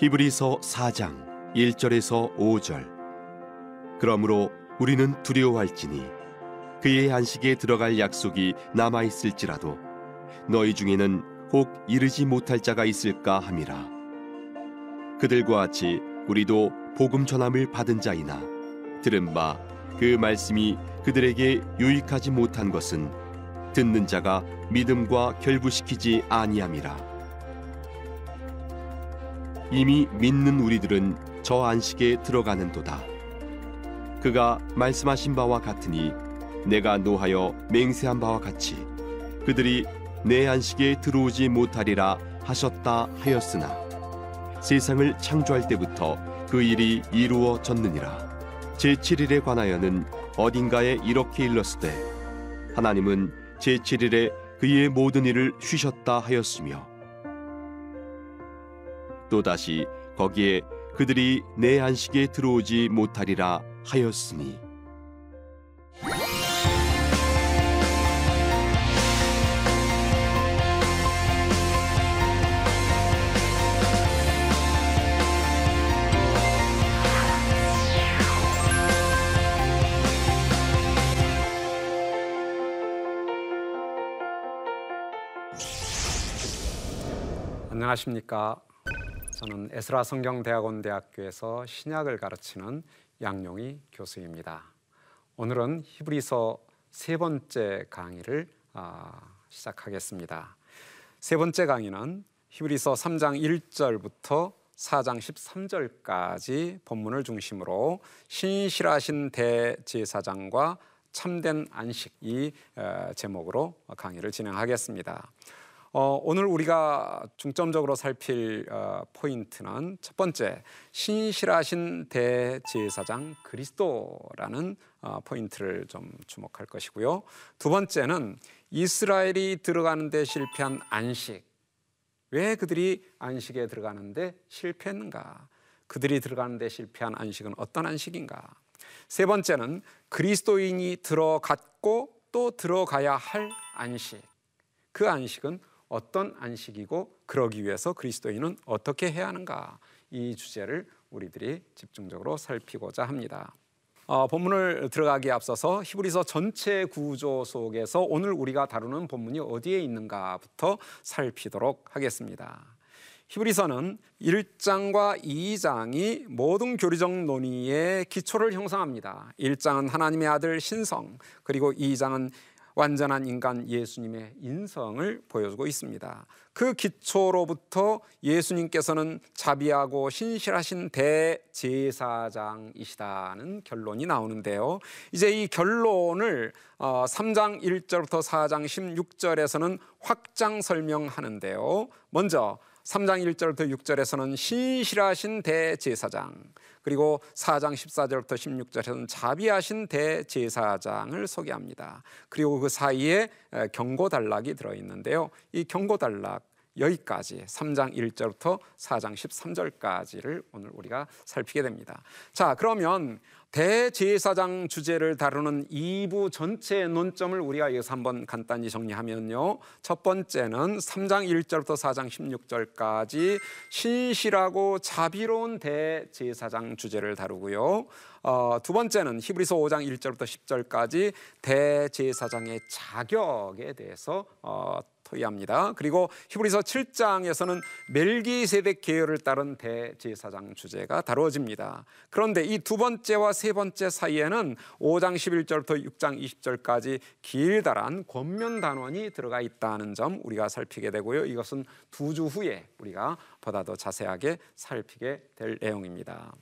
히브리서 4장 1절에서 5절. 그러므로 우리는 두려워할지니 그의 안식에 들어갈 약속이 남아 있을지라도 너희 중에는 혹 이르지 못할 자가 있을까 함이라. 그들과 같이 우리도 복음 전함을 받은 자이나 들은 바 그 말씀이 그들에게 유익하지 못한 것은 듣는 자가 믿음과 결부시키지 아니함이라 이미 믿는 우리들은 저 안식에 들어가는도다. 그가 말씀하신 바와 같으니 내가 노하여 맹세한 바와 같이 그들이 내 안식에 들어오지 못하리라 하셨다 하였으나 세상을 창조할 때부터 그 일이 이루어졌느니라. 제7일에 관하여는 어딘가에 이렇게 일렀으되 하나님은 제7일에 그의 모든 일을 쉬셨다 하였으며 또다시 거기에 그들이 내 안식에 들어오지 못하리라 하였으니 안녕하십니까. 저는 에스라 성경대학원 대학교에서 신약을 가르치는 양용희 교수입니다. 오늘은 히브리서 세 번째 강의를 아, 시작하겠습니다. 세 번째 강의는 히브리서 3장 1절부터 4장 13절까지 본문을 중심으로 신실하신 대제사장과 참된 안식 이 제목으로 강의를 진행하겠습니다. 어, 오늘 우리가 중점적으로 살필 어, 포인트는 첫 번째 신실하신 대제사장 그리스도라는 어, 포인트를 좀 주목할 것이고요. 두 번째는 이스라엘이 들어가는데 실패한 안식. 왜 그들이 안식에 들어가는데 실패했는가? 그들이 들어가는데 실패한 안식은 어떤 안식인가? 세 번째는 그리스도인이 들어갔고 또 들어가야 할 안식. 그 안식은 어떤 안식이고 그러기 위해서 그리스도인은 어떻게 해야 하는가 이 주제를 우리들이 집중적으로 살피고자 합니다. 어, 본문을 들어가기에 앞서서 히브리서 전체 구조 속에서 오늘 우리가 다루는 본문이 어디에 있는가부터 살피도록 하겠습니다. 히브리서는 1장과 2장이 모든 교리적 논의의 기초를 형성합니다. 1장은 하나님의 아들 신성, 그리고 2장은 완전한 인간 예수님의 인성을 보여주고 있습니다. 그 기초로부터 예수님께서는 자비하고 신실하신 대제사장이시다는 결론이 나오는데요. 이제 이 결론을 3장 어, 1절부터 4장 16절에서는 확장 설명하는데요. 먼저 3장 1절부터 6절에서는 신실하신 대제사장 그리고 4장 14절부터 16절에서는 자비하신 대제사장을 소개합니다. 그리고 그 사이에 경고 단락이 들어 있는데요. 이 경고 단락 여기까지 3장 1절부터 4장 13절까지를 오늘 우리가 살피게 됩니다. 자, 그러면 대제사장 주제를 다루는 2부 전체 논점을 우리가 여기서 한번 간단히 정리하면요. 첫 번째는 3장 1절부터 4장 16절까지 신실하고 자비로운 대제사장 주제를 다루고요. 어, 두 번째는 히브리서 5장 1절부터 10절까지 대제사장의 자격에 대해서 어, 토의합니다. 그리고 히브리서 7장에서는 멜기세덱 계열을 따른 대제사장 주제가 다루어집니다. 그런데 이 두 번째와 세 번째 사이에는 5장 11절부터 6장 20절까지 길다란 권면 단원이 들어가 있다는 점 우리가 살피게 되고요. 이것은 두 주 후에 우리가 보다 더 자세하게 살피게 될 내용입니다.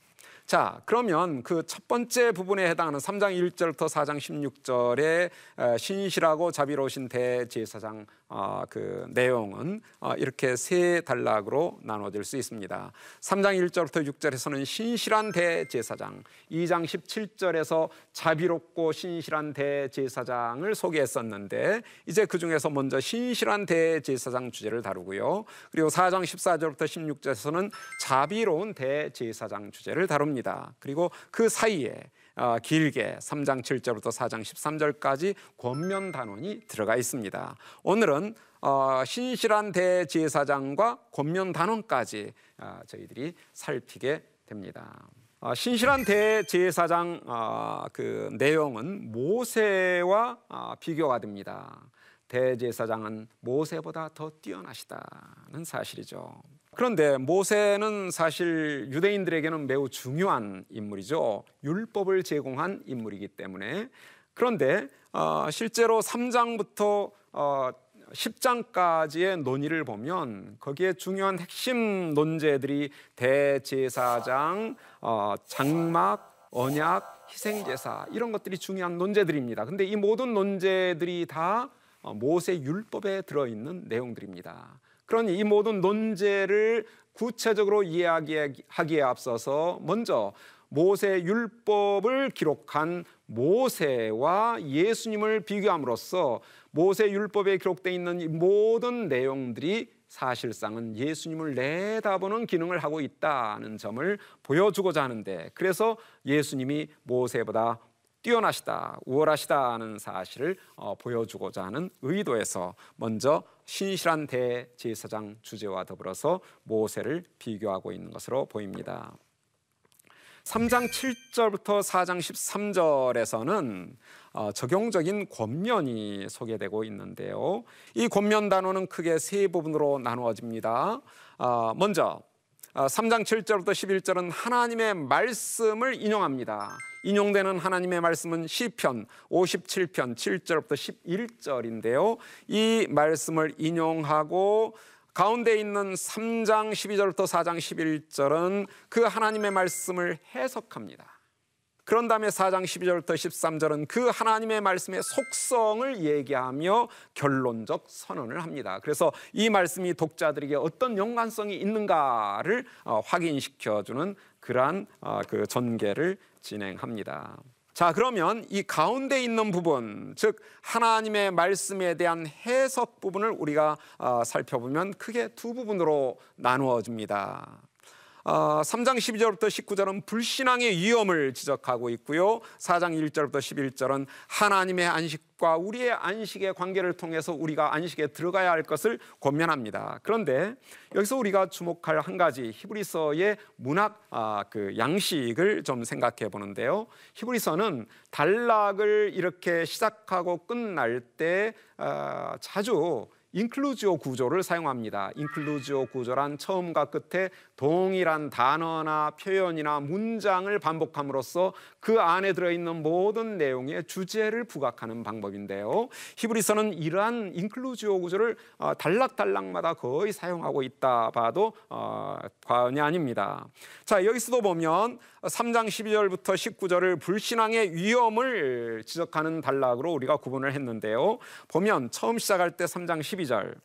자, 그러면 그 첫 번째 부분에 해당하는 3장 1절부터 4장 16절의 신실하고 자비로우신 대제사장 어, 그 내용은 어, 이렇게 세 단락으로 나눠질 수 있습니다. 3장 1절부터 6절에서는 신실한 대제사장, 2장 17절에서 자비롭고 신실한 대제사장을 소개했었는데 이제 그 중에서 먼저 신실한 대제사장 주제를 다루고요. 그리고 4장 14절부터 16절에서는 자비로운 대제사장 주제를 다룹니다. 그리고 그 사이에 어, 길게 3장 7절부터 4장 13절까지 권면 단원이 들어가 있습니다. 오늘은 어, 신실한 대제사장과 권면 단원까지 어, 저희들이 살피게 됩니다. 어, 신실한 대제사장 어, 그 내용은 모세와 어, 비교가 됩니다. 대제사장은 모세보다 더 뛰어나시다는 사실이죠. 그런데 모세는 사실 유대인들에게는 매우 중요한 인물이죠. 율법을 제공한 인물이기 때문에 그런데 어, 실제로 3장부터 어, 10장까지의 논의를 보면 거기에 중요한 핵심 논제들이 대제사장, 어, 장막, 언약, 희생제사 이런 것들이 중요한 논제들입니다. 근데 이 모든 논제들이 다 어, 모세 율법에 들어있는 내용들입니다. 그러니 이 모든 논제를 구체적으로 이해하기에 앞서서 먼저 모세 율법을 기록한 모세와 예수님을 비교함으로써 모세 율법에 기록되어 있는 이 모든 내용들이 사실상은 예수님을 내다보는 기능을 하고 있다는 점을 보여주고자 하는데 그래서 예수님이 모세보다 뛰어나시다, 우월하시다는 사실을 어, 보여주고자 하는 의도에서 먼저 신실한 대제사장 주제와 더불어서 모세를 비교하고 있는 것으로 보입니다. 3장 7절부터 4장 13절에서는 어, 적용적인 권면이 소개되고 있는데요. 이 권면 단어는 크게 세 부분으로 나누어집니다. 어, 먼저 3장 어, 7절부터 11절은 하나님의 말씀을 인용합니다. 인용되는 하나님의 말씀은 시편 57편 7절부터 11절인데요. 이 말씀을 인용하고 가운데 있는 3장 12절부터 4장 11절은 그 하나님의 말씀을 해석합니다. 그런 다음에 4장 12절부터 13절은 그 하나님의 말씀의 속성을 얘기하며 결론적 선언을 합니다. 그래서 이 말씀이 독자들에게 어떤 연관성이 있는가를 어, 확인시켜주는 그러한 어, 그 전개를 진행합니다. 자, 그러면 이 가운데 있는 부분, 즉 하나님의 말씀에 대한 해석 부분을 우리가 어, 살펴보면 크게 두 부분으로 나누어집니다. 어, 3장 12절부터 19절은 불신앙의 위험을 지적하고 있고요. 4장 1절부터 11절은 하나님의 안식과 우리의 안식의 관계를 통해서 우리가 안식에 들어가야 할 것을 권면합니다. 그런데 여기서 우리가 주목할 한 가지 히브리서의 문학 아, 그 양식을 좀 생각해 보는데요. 히브리서는 단락을 이렇게 시작하고 끝날 때 아, 자주 인클루지오 구조를 사용합니다. 인클루지오 구조란 처음과 끝에 동일한 단어나 표현이나 문장을 반복함으로써 그 안에 들어있는 모든 내용의 주제를 부각하는 방법인데요. 히브리서는 이러한 인클루지오 구조를 어, 단락단락마다 거의 사용하고 있다 봐도 어, 과언이 아닙니다. 자 여기서도 보면 3장 12절부터 19절을 불신앙의 위험을 지적하는 단락으로 우리가 구분을 했는데요. 보면 처음 시작할 때 3장 12절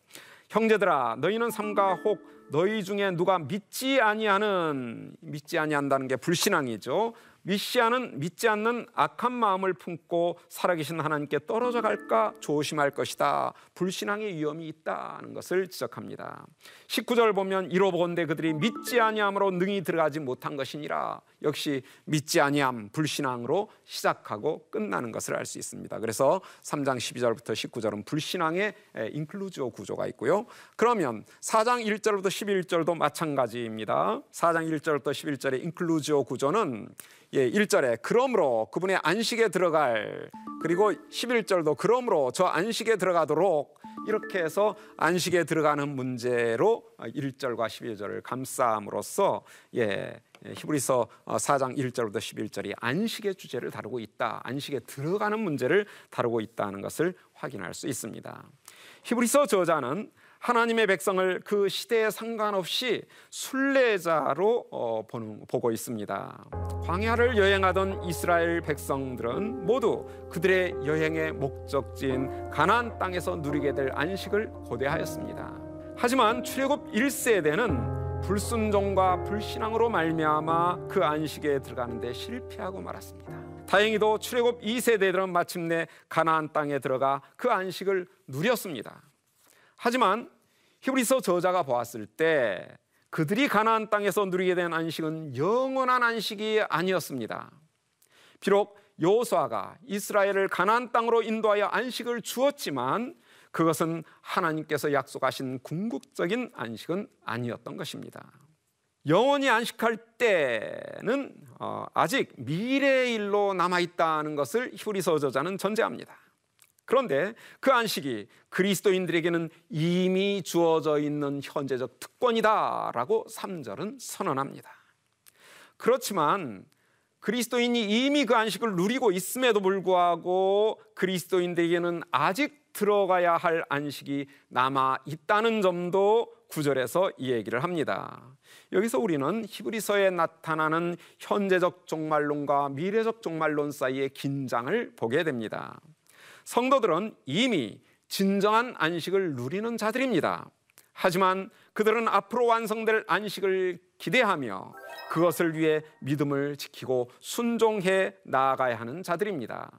형제들아 너희는 삼가 혹 너희 중에 누가 믿지 아니하는 믿지 아니한다는 게 불신앙이죠. 미시아는 믿지 않는 악한 마음을 품고 살아계신 하나님께 떨어져 갈까 조심할 것이다. 불신앙의 위험이 있다는 것을 지적합니다. 19절 보면 이로 보건대 그들이 믿지 아니함으로 능히 들어가지 못한 것이니라. 역시 믿지 아니함 불신앙으로 시작하고 끝나는 것을 알 수 있습니다. 그래서 3장 12절부터 19절은 불신앙의 인클루지오 구조가 있고요. 그러면 4장 1절부터 11절도 마찬가지입니다. 4장 1절부터 11절의 인클루지오 구조는 예, 1절에 그러므로 그분의 안식에 들어갈 그리고 11절도 그러므로 저 안식에 들어가도록 이렇게 해서 안식에 들어가는 문제로 1절과 12절을 감싸함으로써 예, 히브리서 4장 1절부터 11절이 안식의 주제를 다루고 있다. 안식에 들어가는 문제를 다루고 있다는 것을 확인할 수 있습니다. 히브리서 저자는 하나님의 백성을 그 시대에 상관없이 순례자로 어, 보는, 보고 있습니다. 광야를 여행하던 이스라엘 백성들은 모두 그들의 여행의 목적지인 가나안 땅에서 누리게 될 안식을 고대하였습니다. 하지만 출애굽 1세대는 불순종과 불신앙으로 말미암아 그 안식에 들어가는데 실패하고 말았습니다. 다행히도 출애굽 2세대들은 마침내 가나안 땅에 들어가 그 안식을 누렸습니다. 하지만 히브리서 저자가 보았을 때 그들이 가나안 땅에서 누리게 된 안식은 영원한 안식이 아니었습니다. 비록 여호수아가 이스라엘을 가나안 땅으로 인도하여 안식을 주었지만 그것은 하나님께서 약속하신 궁극적인 안식은 아니었던 것입니다. 영원히 안식할 때는 어, 아직 미래의 일로 남아 있다는 것을 히브리서 저자는 전제합니다. 그런데 그 안식이 그리스도인들에게는 이미 주어져 있는 현재적 특권이다라고 3절은 선언합니다. 그렇지만 그리스도인이 이미 그 안식을 누리고 있음에도 불구하고 그리스도인들에게는 아직 들어가야 할 안식이 남아 있다는 점도 구절에서 이 얘기를 합니다. 여기서 우리는 히브리서에 나타나는 현재적 종말론과 미래적 종말론 사이의 긴장을 보게 됩니다. 성도들은 이미 진정한 안식을 누리는 자들입니다. 하지만 그들은 앞으로 완성될 안식을 기대하며 그것을 위해 믿음을 지키고 순종해 나아가야 하는 자들입니다.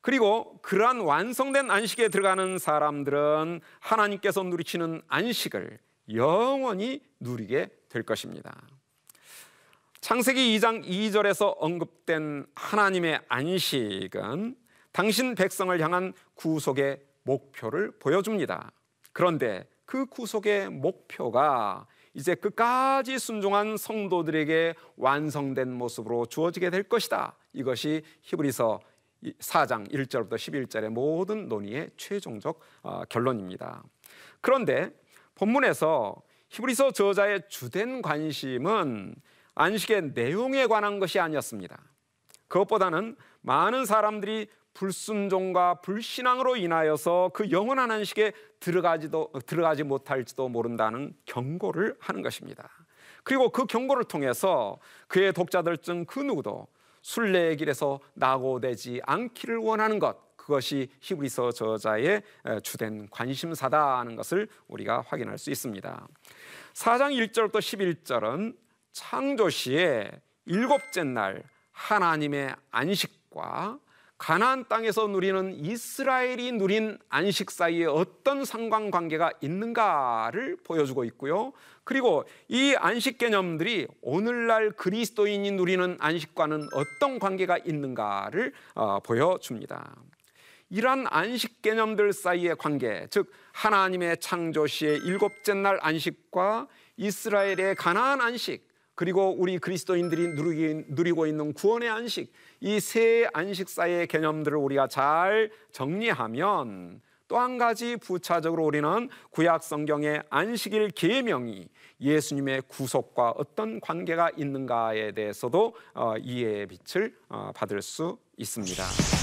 그리고 그러한 완성된 안식에 들어가는 사람들은 하나님께서 누리시는 안식을 영원히 누리게 될 것입니다. 창세기 2장 2절에서 언급된 하나님의 안식은 당신 백성을 향한 구속의 목표를 보여줍니다. 그런데 그 구속의 목표가 이제 끝까지 순종한 성도들에게 완성된 모습으로 주어지게 될 것이다. 이것이 히브리서 4장 1절부터 11절의 모든 논의의 최종적 어, 결론입니다. 그런데 본문에서 히브리서 저자의 주된 관심은 안식의 내용에 관한 것이 아니었습니다. 그것보다는 많은 사람들이 불순종과 불신앙으로 인하여서 그 영원한 안식에 들어가지도 들어가지 못할지도 모른다는 경고를 하는 것입니다. 그리고 그 경고를 통해서 그의 독자들 중 그 누구도 순례의 길에서 낙오되지 않기를 원하는 것 그것이 히브리서 저자의 주된 관심사다는 것을 우리가 확인할 수 있습니다. 4장 1절부터 11절은 창조 시의 일곱째 날 하나님의 안식과 가나안 땅에서 누리는 이스라엘이 누린 안식 사이에 어떤 상관관계가 있는가를 보여주고 있고요. 그리고 이 안식 개념들이 오늘날 그리스도인이 누리는 안식과는 어떤 관계가 있는가를 어, 보여줍니다. 이러한 안식 개념들 사이의 관계, 즉 하나님의 창조 시의 일곱째 날 안식과 이스라엘의 가나안 안식, 그리고 우리 그리스도인들이 누리고 있는 구원의 안식, 이 세 안식 사이의 개념들을 우리가 잘 정리하면 또 한 가지 부차적으로 우리는 구약 성경의 안식일 계명이 예수님의 구속과 어떤 관계가 있는가에 대해서도 어, 이해의 빛을 어, 받을 수 있습니다.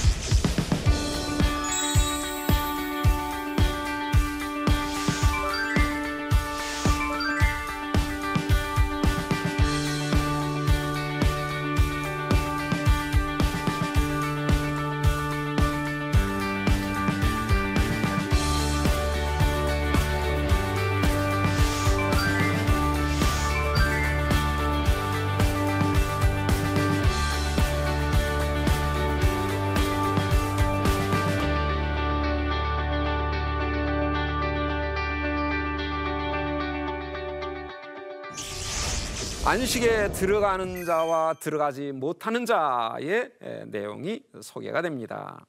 안식에 들어가는 자와 들어가지 못하는 자의 내용이 소개가 됩니다.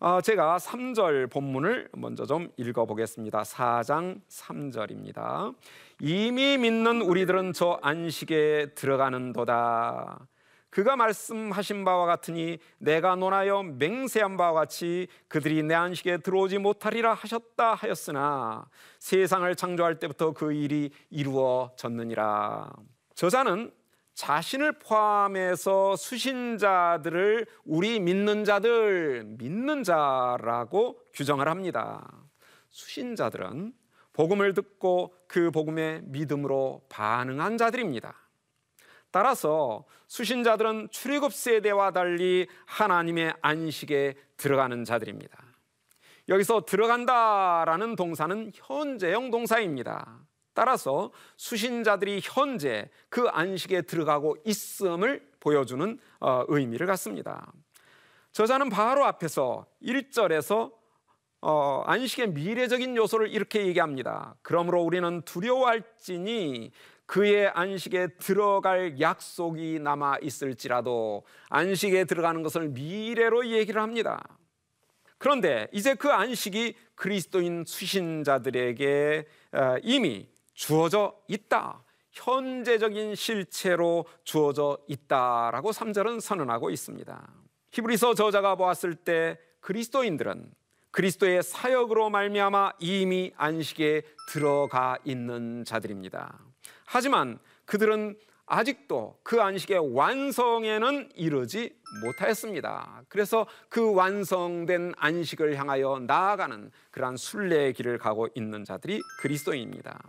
어, 제가 3절 본문을 먼저 좀 읽어보겠습니다. 4장 3절입니다. 이미 믿는 우리들은 저 안식에 들어가는도다. 그가 말씀하신 바와 같으니 내가 논하여 맹세한 바와 같이 그들이 내 안식에 들어오지 못하리라 하셨다 하였으나 세상을 창조할 때부터 그 일이 이루어졌느니라. 저자는 자신을 포함해서 수신자들을 우리 믿는 자들, 믿는 자라고 규정을 합니다. 수신자들은 복음을 듣고 그 복음의 믿음으로 반응한 자들입니다. 따라서 수신자들은 출애굽 세대와 달리 하나님의 안식에 들어가는 자들입니다. 여기서 들어간다라는 동사는 현재형 동사입니다. 따라서 수신자들이 현재 그 안식에 들어가고 있음을 보여주는 어, 의미를 갖습니다. 저자는 바로 앞에서 1절에서 어, 안식의 미래적인 요소를 이렇게 얘기합니다. 그러므로 우리는 두려워할지니 그의 안식에 들어갈 약속이 남아 있을지라도 안식에 들어가는 것을 미래로 얘기를 합니다. 그런데 이제 그 안식이 그리스도인 수신자들에게 어, 이미 주어져 있다. 현재적인 실체로 주어져 있다라고 3절은 선언하고 있습니다. 히브리서 저자가 보았을 때 그리스도인들은 그리스도의 사역으로 말미암아 이미 안식에 들어가 있는 자들입니다. 하지만 그들은 아직도 그 안식의 완성에는 이르지 못하였습니다. 그래서 그 완성된 안식을 향하여 나아가는 그러한 순례의 길을 가고 있는 자들이 그리스도인입니다.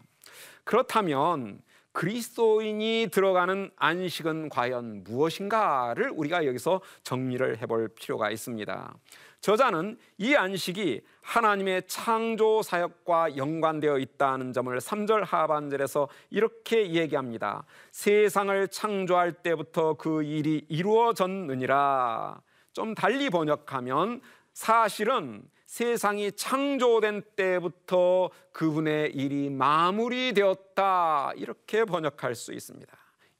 그렇다면 그리스도인이 들어가는 안식은 과연 무엇인가를 우리가 여기서 정리를 해볼 필요가 있습니다. 저자는 이 안식이 하나님의 창조 사역과 연관되어 있다는 점을 3절 하반절에서 이렇게 얘기합니다. 세상을 창조할 때부터 그 일이 이루어졌느니라. 좀 달리 번역하면 사실은 세상이 창조된 때부터 그분의 일이 마무리되었다. 이렇게 번역할 수 있습니다.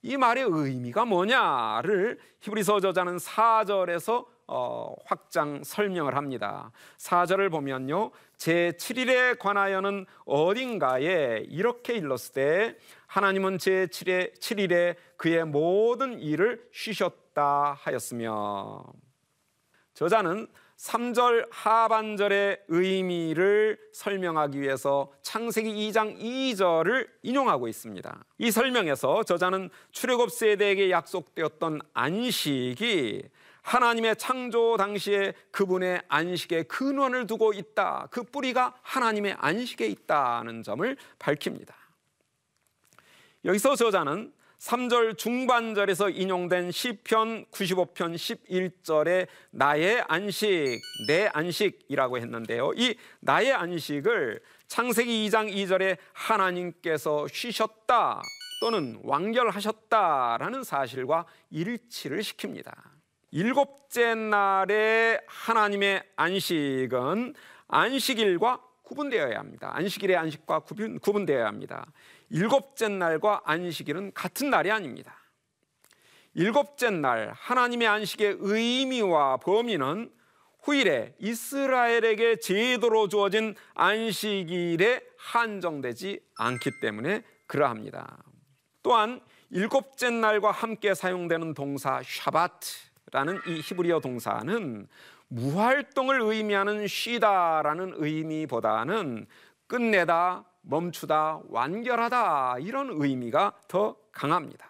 이 말의 의미가 뭐냐를 히브리서 저자는 4절에서 어, 확장 설명을 합니다. 4절을 보면요. 제 7일에 관하여는 어딘가에 이렇게 일렀을 때 하나님은 제 7일에, 7일에 그의 모든 일을 쉬셨다 하였으며 저자는 3절 하반절의 의미를 설명하기 위해서 창세기 2장 2절을 인용하고 있습니다. 이 설명에서 저자는 출애굽 세대에게 약속되었던 안식이 하나님의 창조 당시에 그분의 안식에 근원을 두고 있다. 그 뿌리가 하나님의 안식에 있다는 점을 밝힙니다. 여기서 저자는 3절 중반절에서 인용된 시편 95편 11절에 나의 안식, 내 안식이라고 했는데요. 이 나의 안식을 창세기 2장 2절에 하나님께서 쉬셨다 또는 완결하셨다라는 사실과 일치를 시킵니다. 일곱째 날에 하나님의 안식은 안식일과 구분되어야 합니다. 안식일의 안식과 구분, 구분되어야 합니다. 일곱째 날과 안식일은 같은 날이 아닙니다. 일곱째 날 하나님의 안식의 의미와 범위는 후일에 이스라엘에게 제도로 주어진 안식일에 한정되지 않기 때문에 그러합니다. 또한 일곱째 날과 함께 사용되는 동사 샤바트라는 이 히브리어 동사는 무활동을 의미하는 쉬다라는 의미보다는 끝내다, 멈추다, 완결하다 이런 의미가 더 강합니다.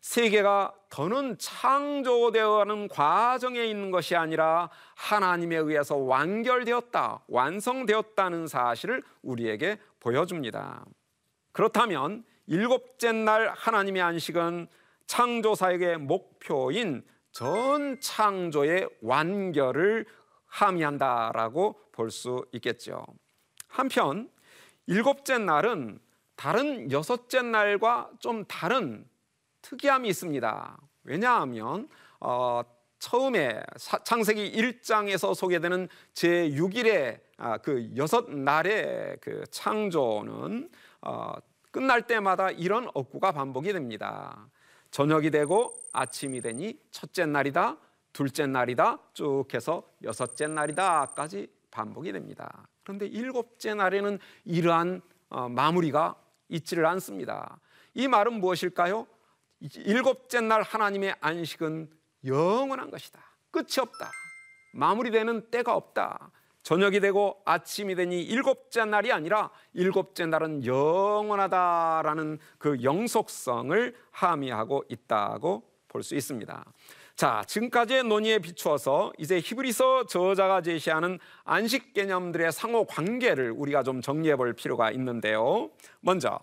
세계가 더는 창조되어가는 과정에 있는 것이 아니라 하나님에 의해서 완결되었다, 완성되었다는 사실을 우리에게 보여줍니다. 그렇다면 일곱째 날 하나님의 안식은 창조 사역의 목표인 전 창조의 완결을 함의한다라고 볼 수 있겠죠. 한편 일곱째 날은 다른 여섯째 날과 좀 다른 특이함이 있습니다. 왜냐하면 어, 처음에 창세기 1장에서 소개되는 제 6일의 아, 그 여섯 날의 그 창조는 어, 끝날 때마다 이런 억구가 반복이 됩니다. 저녁이 되고 아침이 되니 첫째 날이다, 둘째 날이다, 쭉 해서 여섯째 날이다까지 반복이 됩니다. 그런데 일곱째 날에는 이러한 어, 마무리가 있지를 않습니다. 이 말은 무엇일까요? 일곱째 날 하나님의 안식은 영원한 것이다. 끝이 없다. 마무리되는 때가 없다. 저녁이 되고 아침이 되니 일곱째 날이 아니라 일곱째 날은 영원하다라는 그 영속성을 함의하고 있다고 볼 수 있습니다. 자, 지금까지의 논의에 비추어서 이제 히브리서 저자가 제시하는 안식 개념들의 상호 관계를 우리가 좀 정리해 볼 필요가 있는데요. 먼저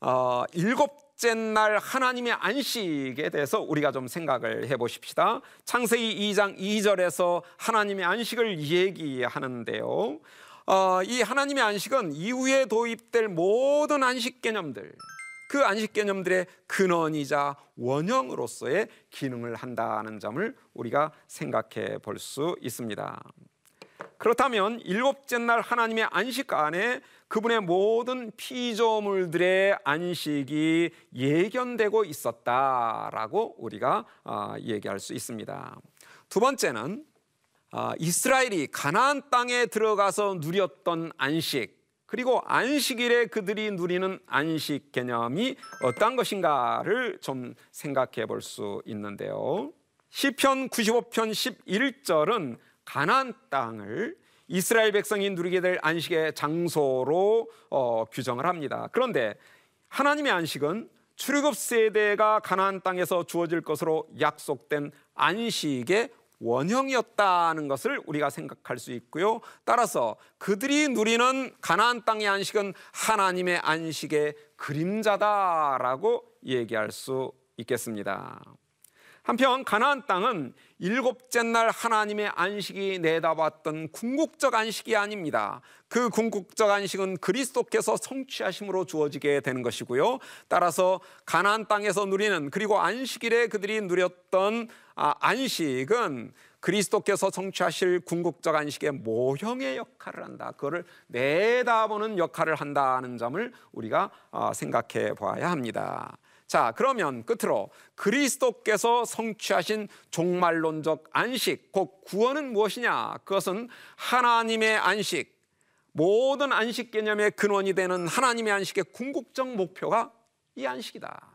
어, 일곱째 날 하나님의 안식에 대해서 우리가 좀 생각을 해 보십시다. 창세기 2장 2절에서 하나님의 안식을 얘기하는데요. 어, 이 하나님의 안식은 이후에 도입될 모든 안식 개념들 그 안식 개념들의 근원이자 원형으로서의 기능을 한다는 점을 우리가 생각해 볼 수 있습니다. 그렇다면 일곱째 날 하나님의 안식 안에 그분의 모든 피조물들의 안식이 예견되고 있었다라고 우리가 어, 얘기할 수 있습니다. 두 번째는 아, 이스라엘이 가나안 땅에 들어가서 누렸던 안식 그리고 안식일에 그들이 누리는 안식 개념이 어떤 것인가를 좀 생각해 볼 수 있는데요. 시편 95편 11절은 가나안 땅을 이스라엘 백성이 누리게 될 안식의 장소로 어, 규정을 합니다. 그런데 하나님의 안식은 출애굽 세대가 가나안 땅에서 주어질 것으로 약속된 안식의 원형이었다는 것을 우리가 생각할 수 있고요. 따라서 그들이 누리는 가나안 땅의 안식은 하나님의 안식의 그림자다라고 얘기할 수 있겠습니다. 한편 가나안 땅은 일곱째 날 하나님의 안식이 내다봤던 궁극적 안식이 아닙니다. 그 궁극적 안식은 그리스도께서 성취하심으로 주어지게 되는 것이고요. 따라서 가나안 땅에서 누리는 그리고 안식일에 그들이 누렸던 아, 안식은 그리스도께서 성취하실 궁극적 안식의 모형의 역할을 한다. 그거를 내다보는 역할을 한다는 점을 우리가 아, 생각해 봐야 합니다. 자, 그러면 끝으로 그리스도께서 성취하신 종말론적 안식, 곧 구원은 무엇이냐? 그것은 하나님의 안식, 모든 안식 개념의 근원이 되는 하나님의 안식의 궁극적 목표가 이 안식이다.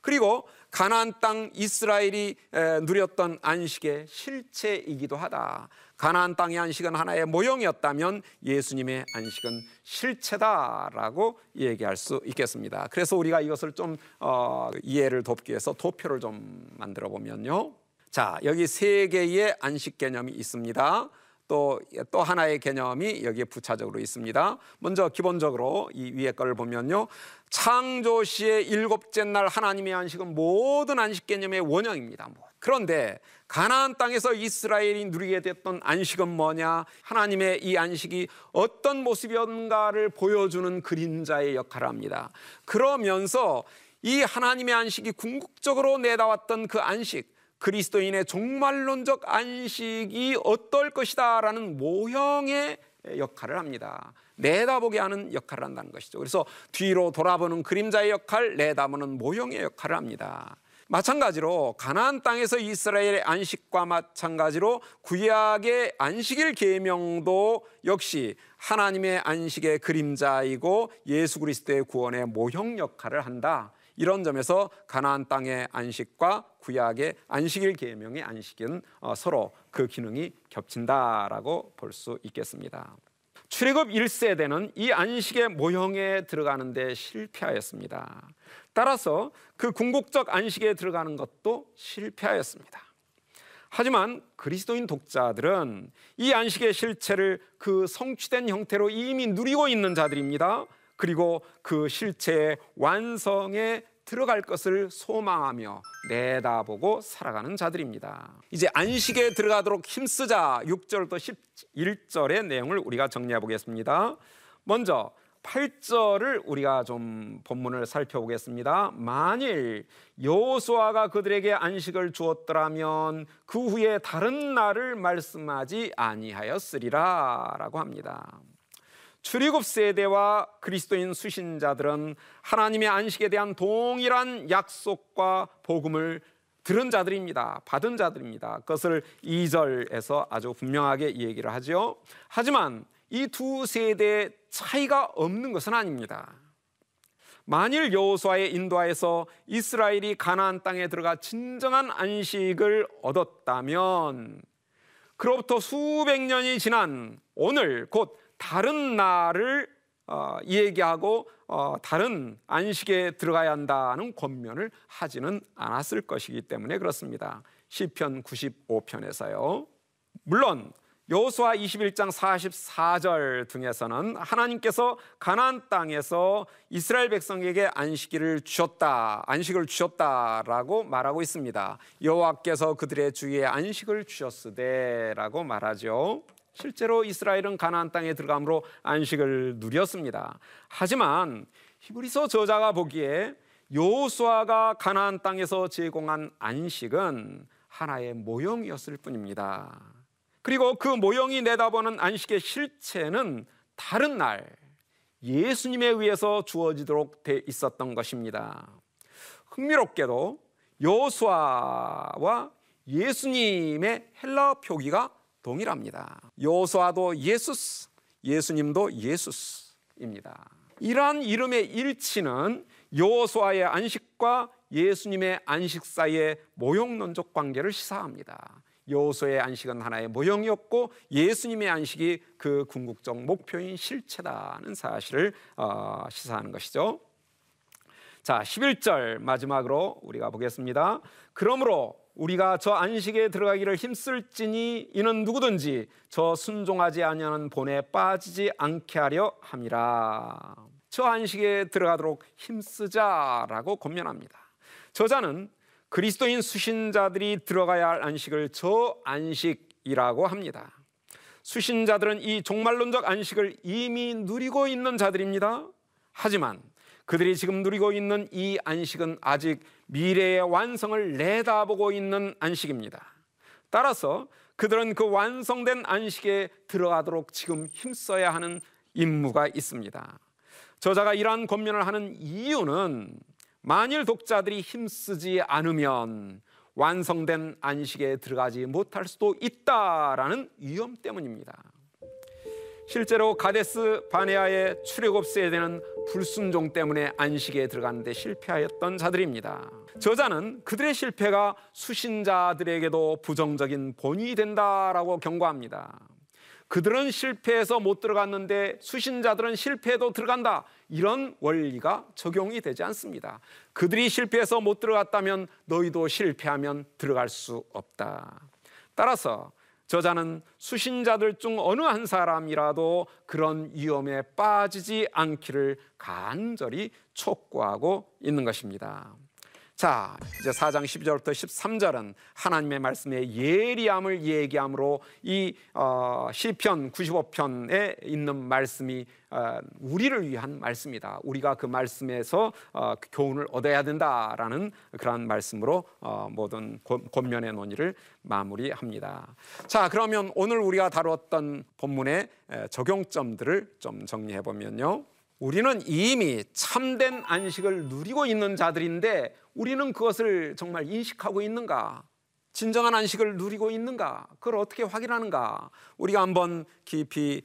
그리고 가나안 땅 이스라엘이 누렸던 안식의 실체이기도 하다. 가나안 땅의 안식은 하나의 모형이었다면 예수님의 안식은 실체다라고 얘기할 수 있겠습니다. 그래서 우리가 이것을 좀 어, 이해를 돕기 위해서 도표를 좀 만들어 보면요. 자, 여기 세 개의 안식 개념이 있습니다. 또, 또 하나의 개념이 여기에 부차적으로 있습니다. 먼저 기본적으로 이 위에 걸 보면요. 창조 시의 일곱째 날 하나님의 안식은 모든 안식 개념의 원형입니다. 뭐. 그런데 가나안 땅에서 이스라엘이 누리게 됐던 안식은 뭐냐? 하나님의 이 안식이 어떤 모습이었는가를 보여주는 그림자의 역할을 합니다. 그러면서 이 하나님의 안식이 궁극적으로 내다왔던 그 안식, 그리스도인의 종말론적 안식이 어떨 것이다라는 모형의 역할을 합니다. 내다보게 하는 역할을 한다는 것이죠. 그래서 뒤로 돌아보는 그림자의 역할, 내다보는 모형의 역할을 합니다. 마찬가지로 가나안 땅에서 이스라엘의 안식과 마찬가지로 구약의 안식일 계명도 역시 하나님의 안식의 그림자이고 예수 그리스도의 구원의 모형 역할을 한다. 이런 점에서 가나안 땅의 안식과 구약의 안식일 계명의 안식은 어, 서로 그 기능이 겹친다라고 볼 수 있겠습니다. 출애굽 1세대는 이 안식의 모형에 들어가는 데 실패하였습니다. 따라서 그 궁극적 안식에 들어가는 것도 실패하였습니다. 하지만 그리스도인 독자들은 이 안식의 실체를 그 성취된 형태로 이미 누리고 있는 자들입니다. 그리고 그 실체의 완성에 들어갈 것을 소망하며 내다보고 살아가는 자들입니다. 이제 안식에 들어가도록 힘쓰자 6절부터 11절의 내용을 우리가 정리해 보겠습니다. 먼저 8절을 우리가 좀 본문을 살펴보겠습니다. 만일 여호수아가 그들에게 안식을 주었더라면 그 후에 다른 날을 말씀하지 아니하였으리라라고 합니다. 출애굽 세대와 그리스도인 수신자들은 하나님의 안식에 대한 동일한 약속과 복음을 들은 자들입니다. 받은 자들입니다. 그것을 2절에서 아주 분명하게 얘기를 하죠. 하지만 이 두 세대의 차이가 없는 것은 아닙니다. 만일 여호수아의 인도하에서 이스라엘이 가나안 땅에 들어가 진정한 안식을 얻었다면 그로부터 수백 년이 지난 오늘 곧 다른 날을 어, 얘기하고 어, 다른 안식에 들어가야 한다는 권면을 하지는 않았을 것이기 때문에 그렇습니다. 시편 95편에서요. 물론 여호수아 21장 44절 등에서는 하나님께서 가나안 땅에서 이스라엘 백성에게 안식일을 주셨다. 안식을 주셨다라고 말하고 있습니다. 여호와께서 그들의 주위에 안식을 주셨으되라고 말하죠. 실제로 이스라엘은 가나안 땅에 들어감으로 안식을 누렸습니다. 하지만 히브리서 저자가 보기에 요수아가 가나안 땅에서 제공한 안식은 하나의 모형이었을 뿐입니다. 그리고 그 모형이 내다보는 안식의 실체는 다른 날 예수님에 의해서 주어지도록 돼 있었던 것입니다. 흥미롭게도 여수아와 예수님의 헬라 표기가 동일합니다. 요수아도 예수스, 예수님도 예수스입니다. 이러한 이름의 일치는 요수아의 안식과 예수님의 안식 사이의 모형론적 관계를 시사합니다. 요소의 안식은 하나의 모형이었고 예수님의 안식이 그 궁극적 목표인 실체다는 사실을 어, 시사하는 것이죠. 자, 11절 마지막으로 우리가 보겠습니다. 그러므로 우리가 저 안식에 들어가기를 힘쓸지니 이는 누구든지 저 순종하지 아니하는 본에 빠지지 않게 하려 함이라. 저 안식에 들어가도록 힘쓰자라고 권면합니다. 저자는 그리스도인 수신자들이 들어가야 할 안식을 저 안식이라고 합니다. 수신자들은 이 종말론적 안식을 이미 누리고 있는 자들입니다. 하지만 그들이 지금 누리고 있는 이 안식은 아직 미래의 완성을 내다보고 있는 안식입니다. 따라서 그들은 그 완성된 안식에 들어가도록 지금 힘써야 하는 임무가 있습니다. 저자가 이러한 권면을 하는 이유는 만일 독자들이 힘쓰지 않으면 완성된 안식에 들어가지 못할 수도 있다라는 위험 때문입니다. 실제로 가데스 바네아의 출애굽스에 대한 불순종 때문에 안식에 들어가는데 실패하였던 자들입니다. 저자는 그들의 실패가 수신자들에게도 부정적인 본이 된다라고 경고합니다. 그들은 실패해서 못 들어갔는데 수신자들은 실패해도 들어간다. 이런 원리가 적용이 되지 않습니다. 그들이 실패해서 못 들어갔다면 너희도 실패하면 들어갈 수 없다. 따라서 저자는 수신자들 중 어느 한 사람이라도 그런 위험에 빠지지 않기를 간절히 촉구하고 있는 것입니다. 자, 이제 4장 12절부터 13절은 하나님의 말씀의 예리함을 얘기함으로 이 어, 시편 95편에 있는 말씀이 어, 우리를 위한 말씀이다. 우리가 그 말씀에서 어, 그 교훈을 얻어야 된다라는 그러한 말씀으로 어, 모든 권면의 논의를 마무리합니다. 자, 그러면 오늘 우리가 다루었던 본문의 적용점들을 좀 정리해 보면요. 우리는 이미 참된 안식을 누리고 있는 자들인데 우리는 그것을 정말 인식하고 있는가? 진정한 안식을 누리고 있는가? 그걸 어떻게 확인하는가? 우리가 한번 깊이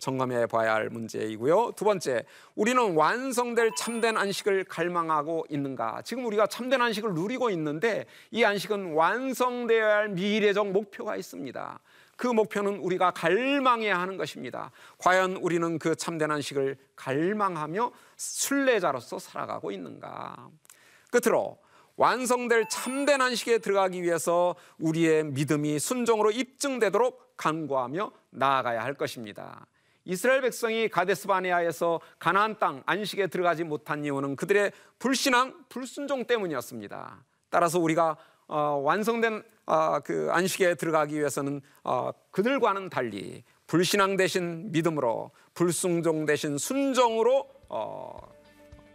점검해 봐야 할 문제이고요. 두 번째, 우리는 완성될 참된 안식을 갈망하고 있는가? 지금 우리가 참된 안식을 누리고 있는데 이 안식은 완성되어야 할 미래적 목표가 있습니다. 그 목표는 우리가 갈망해야 하는 것입니다. 과연 우리는 그 참된 안식을 갈망하며 순례자로서 살아가고 있는가? 끝으로 완성될 참된 안식에 들어가기 위해서 우리의 믿음이 순종으로 입증되도록 간구하며 나아가야 할 것입니다. 이스라엘 백성이 가데스 바네아에서 가나안 땅 안식에 들어가지 못한 이유는 그들의 불신앙, 불순종 때문이었습니다. 따라서 우리가 어, 완성된 어, 그 안식에 들어가기 위해서는 어, 그들과는 달리 불신앙 대신 믿음으로 불순종 대신 순종으로 어,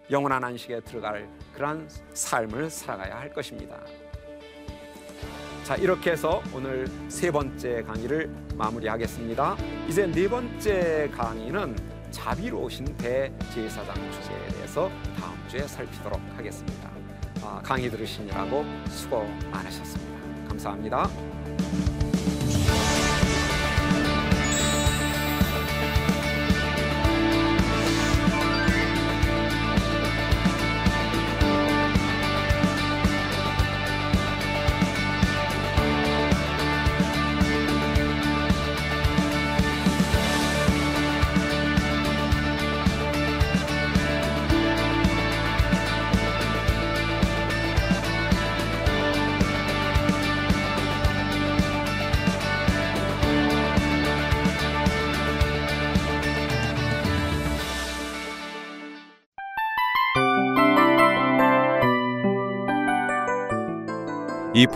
영원한 안식에 들어갈 그러한 삶을 살아가야 할 것입니다. 자 이렇게 해서 오늘 세 번째 강의를 마무리하겠습니다. 이제 네 번째 강의는 자비로우신 대제사장 주제에 대해서 다음 주에 살피도록 하겠습니다. 아, 강의 들으시느라고 수고 많으셨습니다. 감사합니다.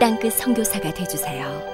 땅끝 선교사가 되주세요.